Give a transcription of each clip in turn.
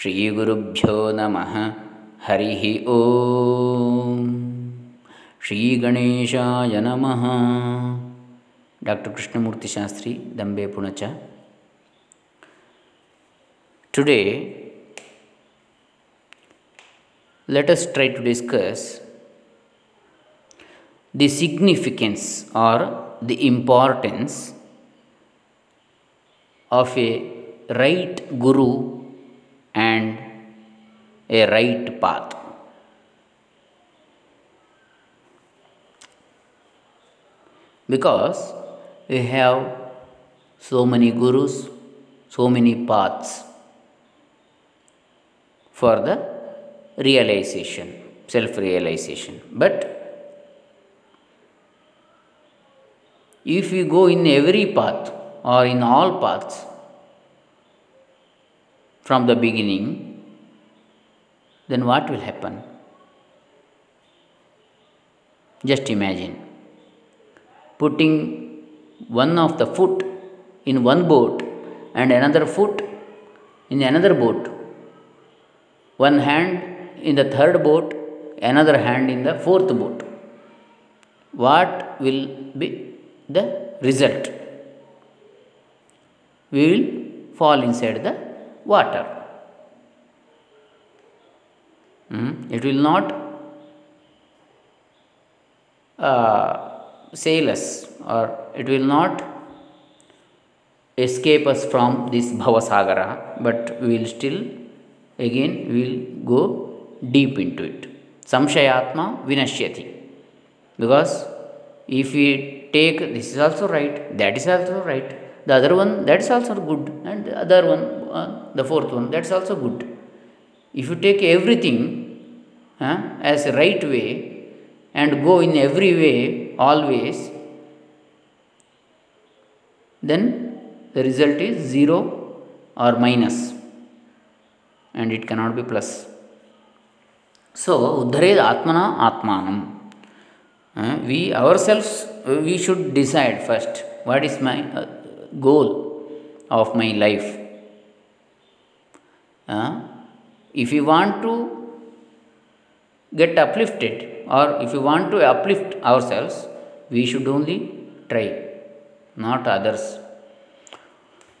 श्रीगुरुभ्यो नमः हरिः ॐ श्रीगणेशाय नमः doctor Krishnamurti Shastri दम्बे Punacha today let us try to discuss the significance or the importance of a right guru and a right path. Because we have so many gurus, so many paths for the realization, self realization. But if we go in every path or in all paths from the beginning, then what will happen? Just imagine putting one of the foot in one boat and another foot in another boat. One hand in the third boat, another hand in the fourth boat. What will be the result? We will fall inside the water. Mm, It will not uh, sail us or it will not escape us from this bhavasagara, but we will still again we will go deep into it. Samshayatma vinashyati. Because if we take this is also right, that is also right, the other one that's also good, and the other one, uh, the fourth one, that's also good. If you take everything as right way and go in every way always, then the result is 0 or minus and it cannot be plus. So, uddhared atmana atmanam. Uh, we ourselves, we should decide first what is my uh, goal of my life. If you want to get uplifted or if you want to uplift ourselves, we should only try, not others.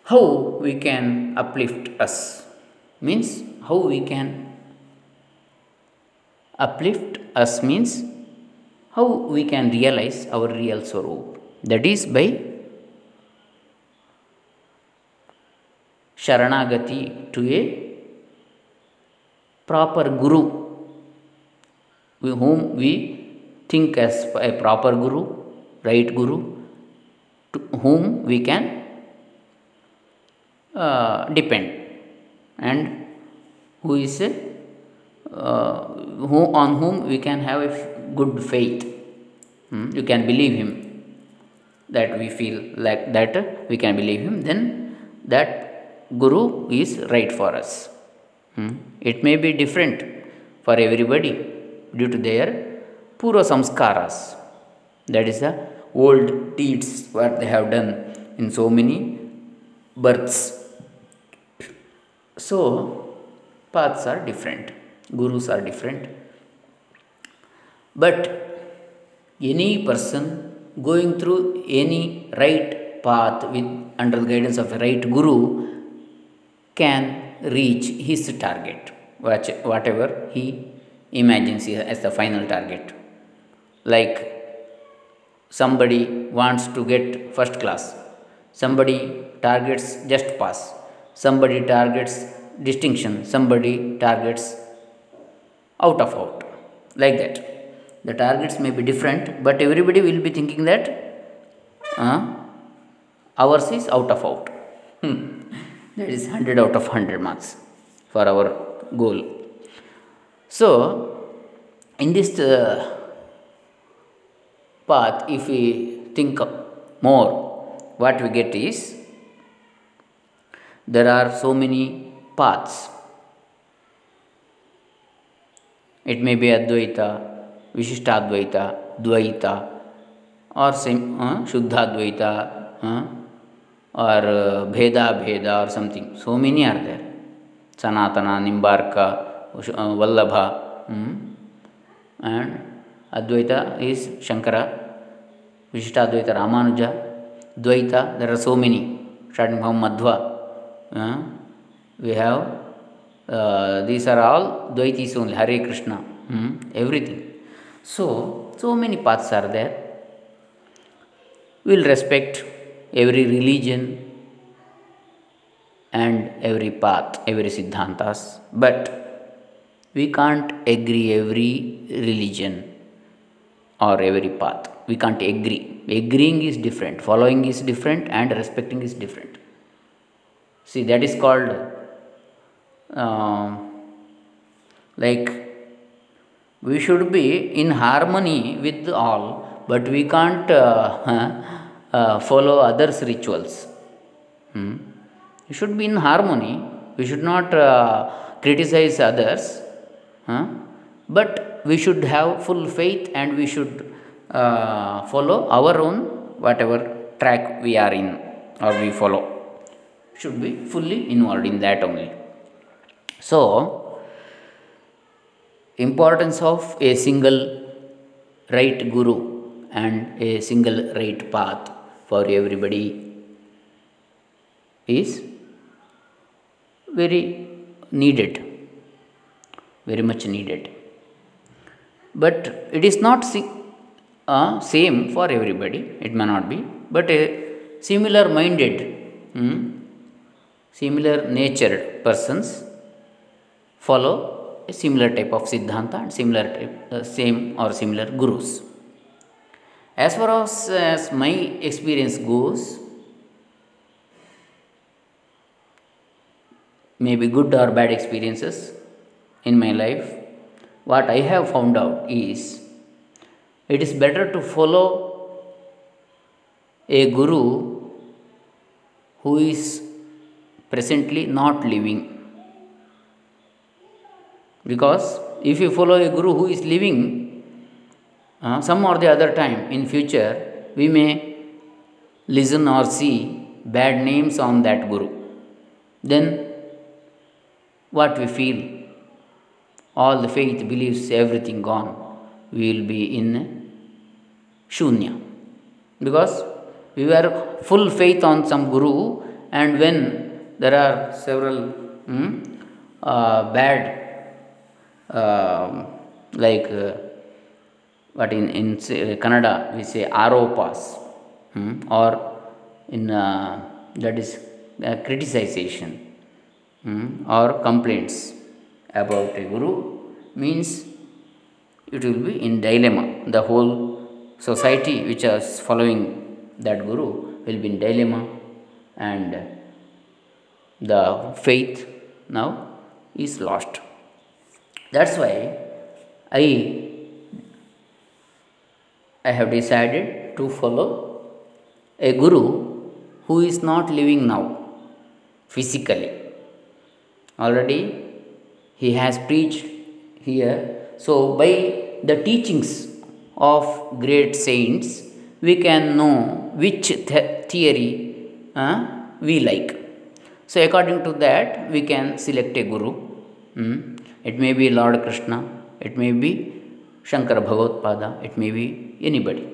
How we can uplift us means how we can uplift us means how we can realize our real sorrow. That is by Sharanagati to a proper guru whom we think as a proper guru, right guru, to whom we can uh, depend and who is uh, who, on whom we can have a good faith. Hmm? You can believe him that we feel like that we can believe him, then that guru is right for us. Hmm? It may be different for everybody due to their pura samskaras. That is the old deeds what they have done in so many births. So, paths are different, gurus are different. But any person going through any right path with under the guidance of a right guru can reach his target, which, whatever he imagines as the final target. Like somebody wants to get first class, somebody targets just pass, somebody targets distinction, somebody targets out of out, like that. The targets may be different, but everybody will be thinking that uh, ours is out of out. Hmm. That is 100 out of 100 marks for our goal. So, in this uh, path, if we think more, what we get is there are so many paths. It may be Advaita, Vishishtadvaita, Dvaita, or sim, uh, Shuddhadvaita, uh, और भेदा भेदा or something. So many are there Sanatana, Nimbarka Vallabha and Advaita is Shankara, Vishishtadvaita Ramanuja, Dvaita, there are so many षडिंग Madhva we have these are all द्वैतीस only Hare Krishna everything. So so many paths are there will respect every religion and every path, every Siddhantas, but we can't agree every religion or every path. We can't agree. Agreeing is different, following is different, and respecting is different. See, that is called uh, like we should be in harmony with all, but we can't uh, uh, follow others' rituals. Hmm? We should be in harmony. We should not uh, criticize others, but we should have full faith and we should uh, follow our own whatever track we are in or we follow should be fully involved in that only. So, importance of a single right guru and a single right path for everybody is very needed, very much needed. But it is not uh, same for everybody, it may not be, but a similar minded. Hmm, similar natured persons follow a similar type of siddhanta and similar type, uh, same or similar gurus. As far as, as my experience goes, maybe good or bad experiences in my life, what I have found out is it is better to follow a guru who is presently not living. Because if you follow a guru who is living, uh, some or the other time in future, we may listen or see bad names on that guru. Then what we feel? All the faith, beliefs, everything gone. We will be in shunya. Because we were full faith on some guru, and when there are several hmm, uh, bad uh, like uh, what in in Kannada we say aropas hmm, or in uh, that is uh, criticization. Hmm, or complaints about a guru means it will be in dilemma. The whole society which is following that guru will be in dilemma. And the faith now is lost. That's why I I have decided to follow a guru who is not living now physically. Already he has preached here. So by the teachings of great saints, we can know which th- theory uh, we like. So, according to that, we can select a guru. Hmm. It may be Lord Krishna, it may be Shankara Bhagavad it may be anybody.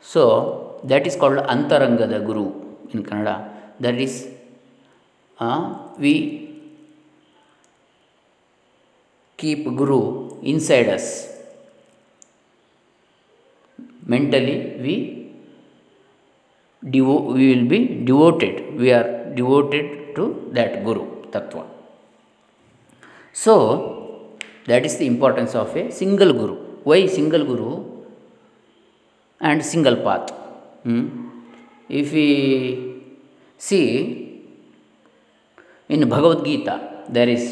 So, that is called Antarangada Guru in Kannada. That is, uh, we keep Guru inside us. Mentally, we devo- we will be devoted. We are devoted to that Guru Tattva. That is the importance of a single guru. Why single guru and single path? Hmm? If we see in Bhagavad Gita, there is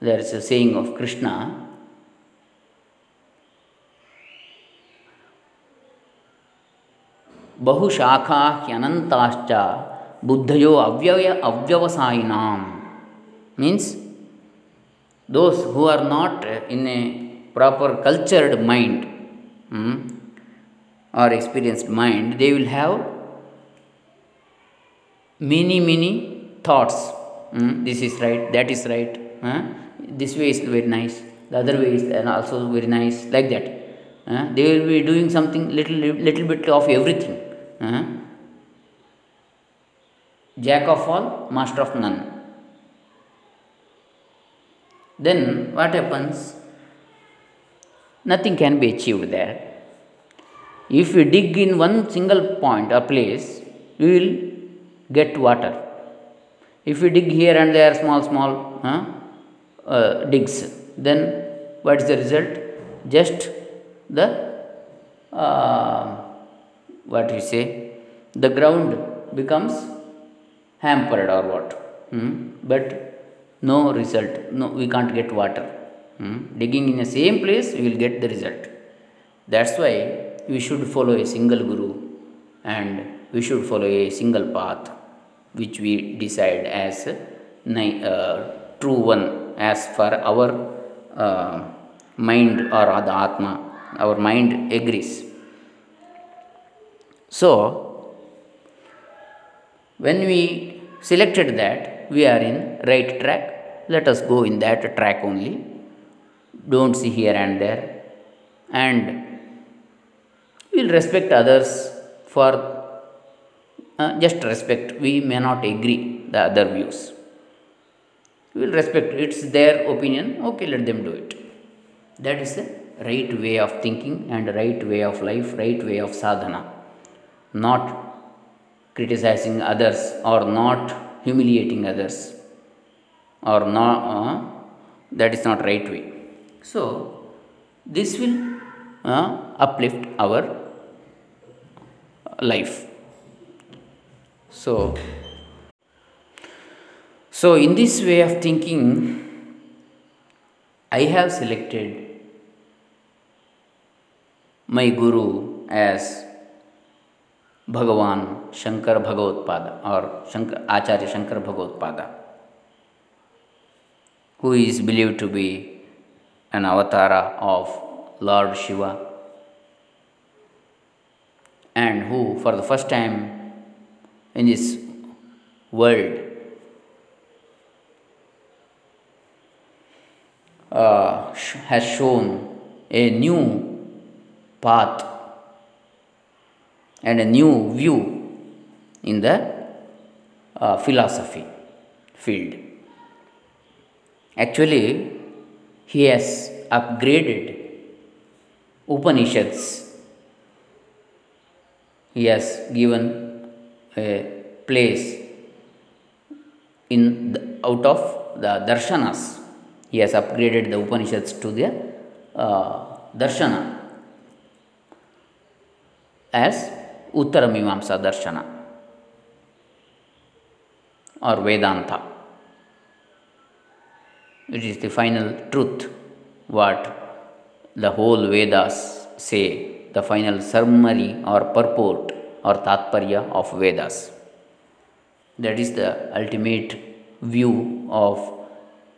there is a saying of Krishna. बहुशाखा ह्यनंताश्च बुद्धयो अव्यय अव्यवसायिनां means those who are not in a proper cultured mind hmm, or experienced mind, they will have many, many thoughts. Mm, this is right that is right this way is very nice the other way is also very nice like that. They will be doing something little little bit of everything jack of all master of none then what happens? Nothing can be achieved there. If we dig in one single point or place we will get water. If we dig here and there small small uh, uh, digs then what is the result? Just the uh, what you say the ground becomes hampered or what hmm? but no result. No we can't get water. Hmm? digging in the same place we will get the result. That's why we should follow a single guru and we should follow a single path which we decide as uh, true one as for our uh, mind or the atma. Our mind agrees. So when we selected that we are in right track. Let us go in that track only. Don't see here and there. And we'll respect others for uh, just respect. We may not agree the other views. We will respect. It's their opinion. Okay let them do it. That is the right way of thinking and right way of life right way of sadhana. Not criticizing others or not humiliating others or not uh, that is not right way. So this will uh, uplift our life. So so in this way of thinking i have selected my guru as Bhagavan Bhagavatpada or Shankar, Acharya Shankar Bhagavatpada, who is believed to be an avatara of Lord Shiva? And who, for the first time in this world, uh, has shown a new path and a new view in the uh, philosophy field. Actually, he has upgraded Upanishads. He has given a place in out of the darshanas. He has upgraded the Upanishads to the uh, darshana as Uttaramimamsa darshana or Vedanta. It is the final truth what the whole Vedas say, the final summary or purport or tatparya of Vedas. That is the ultimate view of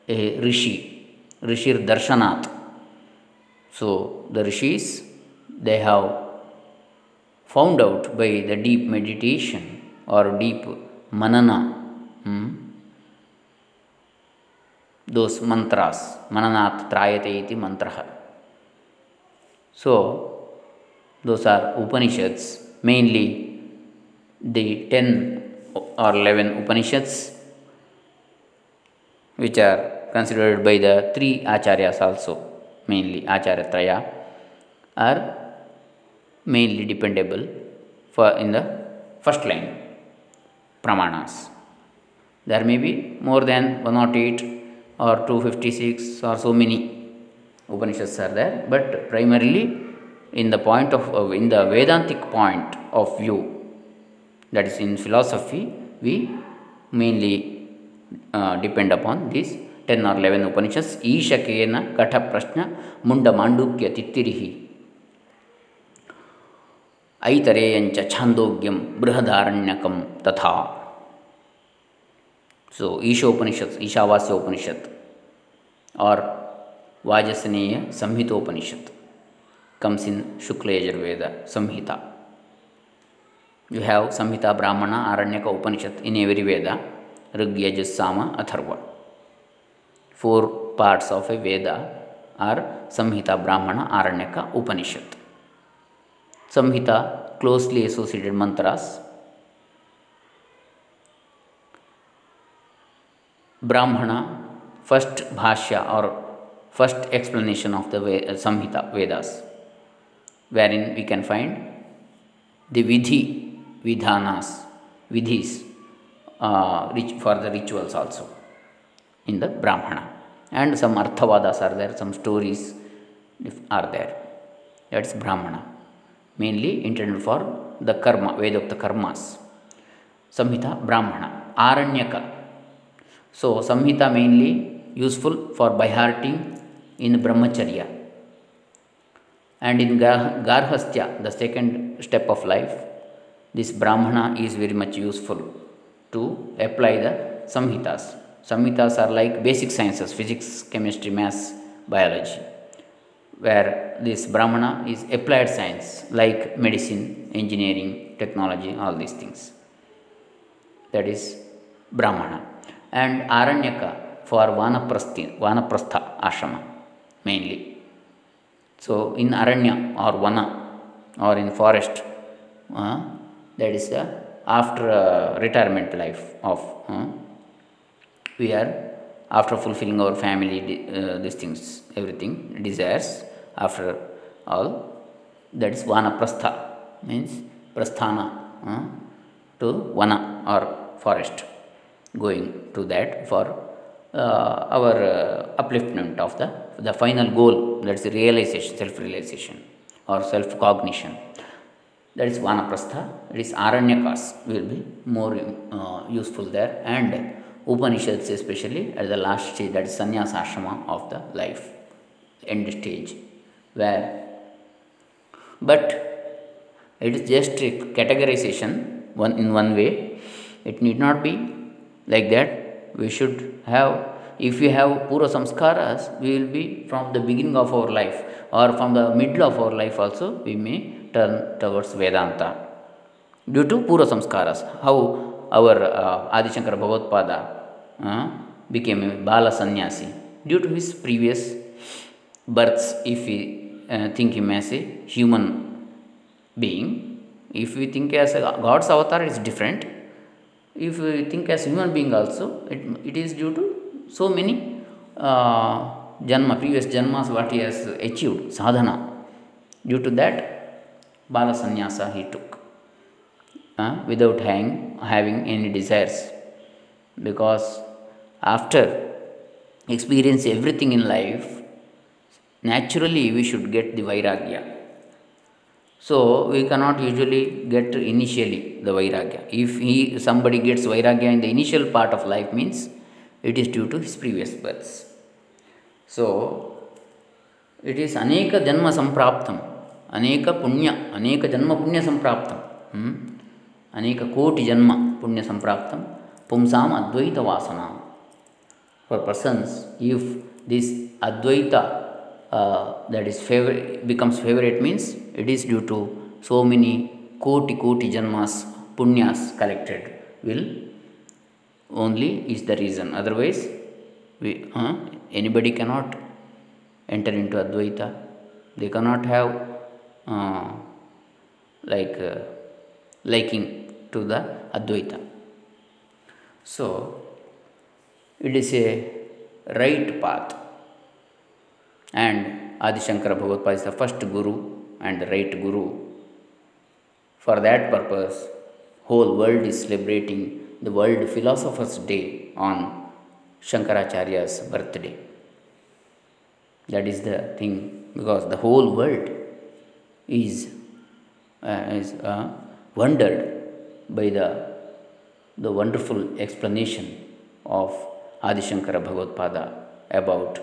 a rishi, Rishir Darshanat. So the rishis they have found out by the deep meditation or deep manana. Hmm, those mantras, mananat trayate iti mantraha so, those are Upanishads, mainly the 10 or 11 Upanishads, which are considered by the three Acharyas also, mainly Acharya Traya, are mainly dependable for in the first line pramanas. there may be more than 108 or 256 or so many Upanishads are there, but primarily in the point of uh, in the Vedantic point of view, that is in philosophy, we mainly uh, depend upon these ten or eleven Upanishads Isha Kena Katha Prashna Munda Mandukya ತಿತ್ತಿರಿಹಿ ಐತರೇಯಂಚ ಛಾಂದೋಗ್ಯಂ ಬೃಹದಾರಣ್ಯಕಂ ತಥಾ सो ईशोपनिषद ईशावास्य उपनिषद और in Shukla Yajurveda Samhita. You have Samhita, Brahmana, Aranyaka, Upanishad in every Veda. Rig, Yajus, Sama, Atharva. Four parts of a Veda are Samhita, Brahmana, Aranyaka, Upanishad. Samhita, closely associated mantras. Samhita, Vedas, wherein we can find the Vidhi, Vidhanas, Vidhis uh, for the rituals also in the Brahmana. And some Arthavadas are there, some stories are there. That's Brahmana. Mainly intended for the karma, Vedokta karmas. Samhita, Brahmana. Aranyaka. So, Samhita mainly useful for by hearting in Brahmacharya. And in Garhastya, the second step of life, this Brahmana is very much useful to apply the Samhitas. Samhitas are like basic sciences physics, chemistry, maths, biology, where this Brahmana is applied science like medicine, engineering, technology, all these things. That is Brahmana. And Aranyaka for Vanaprastha, Vanaprastha ashrama mainly. So in Aranya or Vana or in forest, uh, that is the after uh, retirement life of uh, we are after fulfilling our family uh, these things everything desires after all that is vanaprastha means prasthana going to that for uh, our uh, upliftment of the the final goal that's the realization self realization or self cognition that is vanaprastha. It is aranyakas will be more uh, useful there. And upanishads especially at the last stage that is sannyasa ashrama of the life end stage where but it is just a categorization one in one way. It need not be like that we should have if we have pura samskaras we will be from the beginning of our life or from the middle of our life also we may turn towards Vedanta due to Pura Samskaras. How our uh, Adi Shankara Bhagavad uh, became a Bala Sannyasi due to his previous births, if we uh, think him as a human being. If we think as a God's avatar, it's different. If we think as human being also, it, it is due to so many uh, janma, previous janmas what he has achieved, sadhana. Due to that, Bala sannyasa he took uh, without hang, having any desires. Because after experience everything in life naturally we should get the vairagya. So we cannot usually get initially the vairagya. If he somebody gets vairagya in the initial part of life means it is due to his previous births. So it is aneka janma sampraptam, aneka punya, aneka janma punya sampraptam, hmm? aneka koti janma punya sampraptam, pumsam advaita vasana. For persons, if this advaita uh, that is favorite becomes favorite means it is due to so many koti koti janmas punyas collected will only is the reason otherwise we uh, anybody cannot enter into advaita they cannot have uh, like uh, liking to the advaita so it is a right path and adi shankara bhagavad is the first guru and the right guru For that purpose, whole world is celebrating the World Philosophers Day on Shankaracharya's birthday. That is the thing because the whole world is, uh, is uh, wondered by the, the wonderful explanation of Adi Shankara about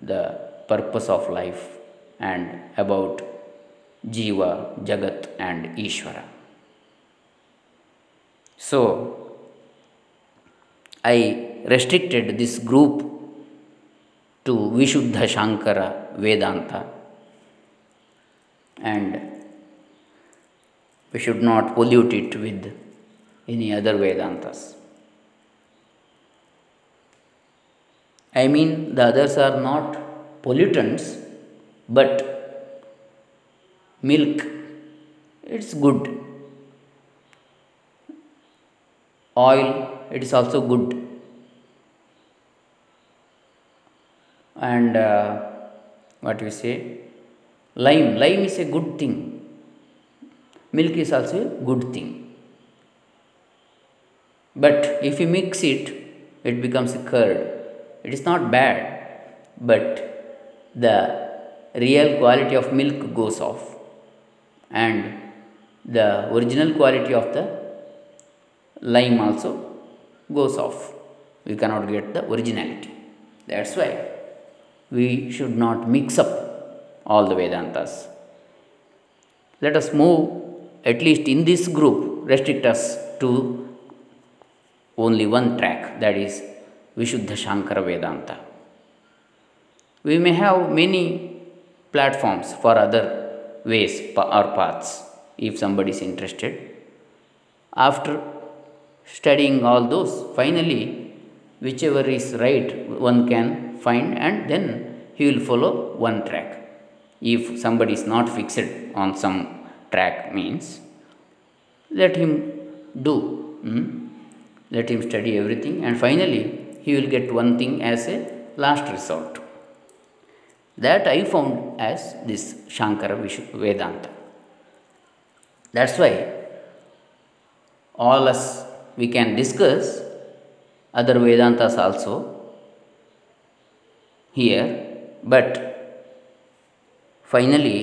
the purpose of life and about jiva jagat and Ishvara so I restricted this group to Vishuddha Shankara Vedanta and we should not pollute it with any other Vedantas I mean the others are not pollutants but milk, it's good. Oil, it is also good. And uh, what we say, lime, lime is a good thing. Milk is also a good thing. But if you mix it, it becomes a curd. It is not bad, but the real quality of milk goes off, and the original quality of the lime also goes off. We cannot get the originality. That's why we should not mix up all the Vedantas. Let us move, at least in this group, restrict us to only one track that is Vishuddha Shankara Vedanta. We may have many platforms for other ways or paths if somebody is interested. After studying all those, finally, whichever is right, one can find and then he will follow one track. If somebody is not fixed on some track, means let him do. Hmm? let him study everything and finally he will get one thing as a last result that i found as this shankara vedanta that's why all us we can discuss other vedantas also here but finally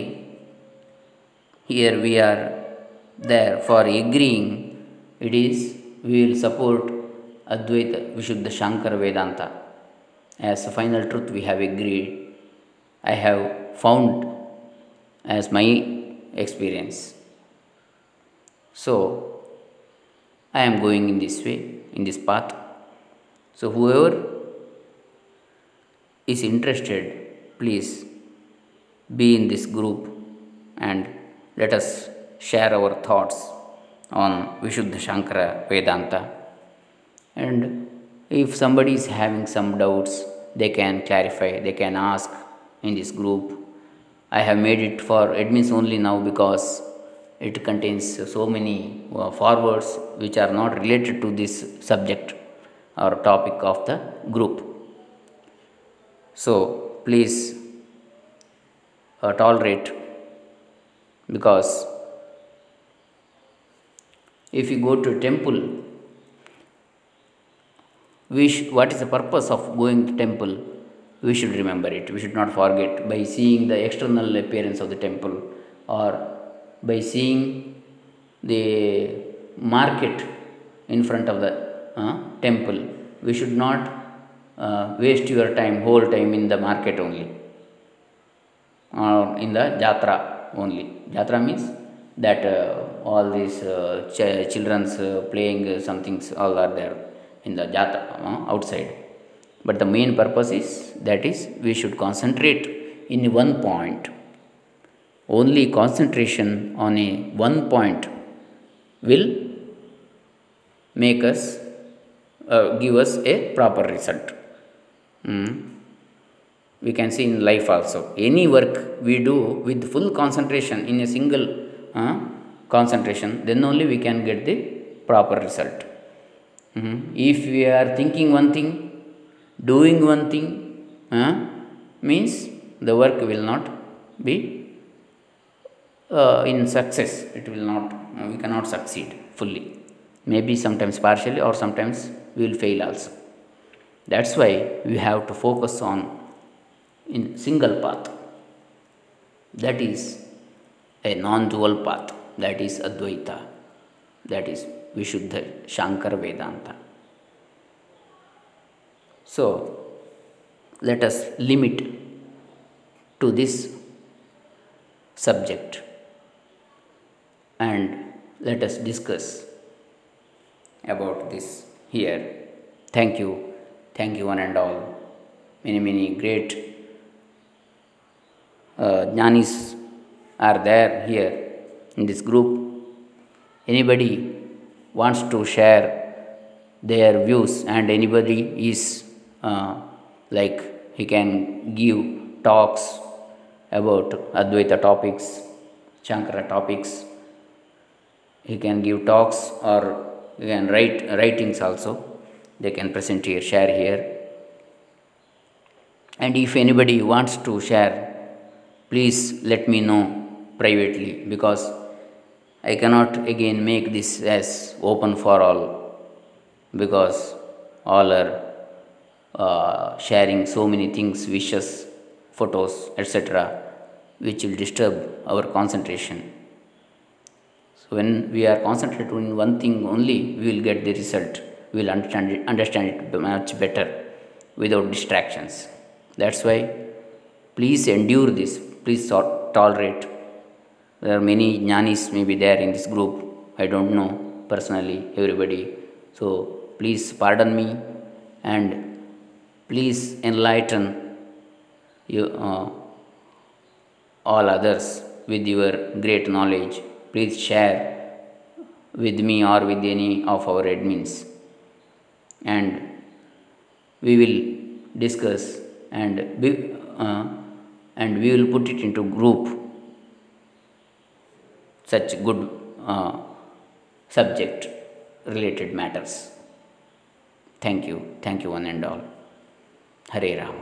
here we are there for agreeing it is we will support Advaita Vishuddha Shankara Vedanta. As a final truth, we have agreed. I have found as my experience. So, I am going in this way, in this path. So, whoever is interested, please be in this group and let us share our thoughts on Vishuddha Shankara Vedanta. And if somebody is having some doubts, they can clarify, they can ask in this group. I have made it for admins only now because it contains so many uh, forwards which are not related to this subject or topic of the group. So, please uh, tolerate because if you go to temple, we sh- what is the purpose of going to temple? We should remember it. We should not forget by seeing the external appearance of the temple or by seeing the market in front of the uh, temple. We should not uh, waste your time, whole time in the market only or in the jatra only. Jatra means that uh, all these uh, ch- children's uh, playing uh, some things all are there in the jata outside but the main purpose is that is we should concentrate in one point only concentration on a one point will make us uh, give us a proper result mm. we can see in life also any work we do with full concentration in a single uh, concentration, then only we can get the proper result. Mm-hmm. If we are thinking one thing, doing one thing, means the work will not be uh, in success. It will not, we cannot succeed fully. Maybe sometimes partially or sometimes we will fail also. That's why we have to focus on in single path. That is a non-dual path that is Advaita, that is Vishuddha Shankara Vedanta. So, let us limit to this subject and let us discuss about this here. Thank you. Thank you, one and all. Many, many great uh, jnanis are there here in this group anybody wants to share their views and anybody is Uh, like he can give talks about advaita topics shankara topics. He can give talks or he can write writings also. They can present here share here. And if anybody wants to share please let me know privately because I cannot again make this as open for all because all are uh, sharing so many things, wishes, photos, etc., which will disturb our concentration. So, when we are concentrated on one thing only, we will get the result. We will understand it, understand it much better without distractions. That's why please endure this, please tolerate there are many jnanis maybe there in this group i don't know personally everybody so please pardon me and please enlighten you, uh, all others with your great knowledge please share with me or with any of our admins and we will discuss and be, uh, and we will put it into group such good uh, subject related matters. Thank you. Thank you, one and all. Hare Rama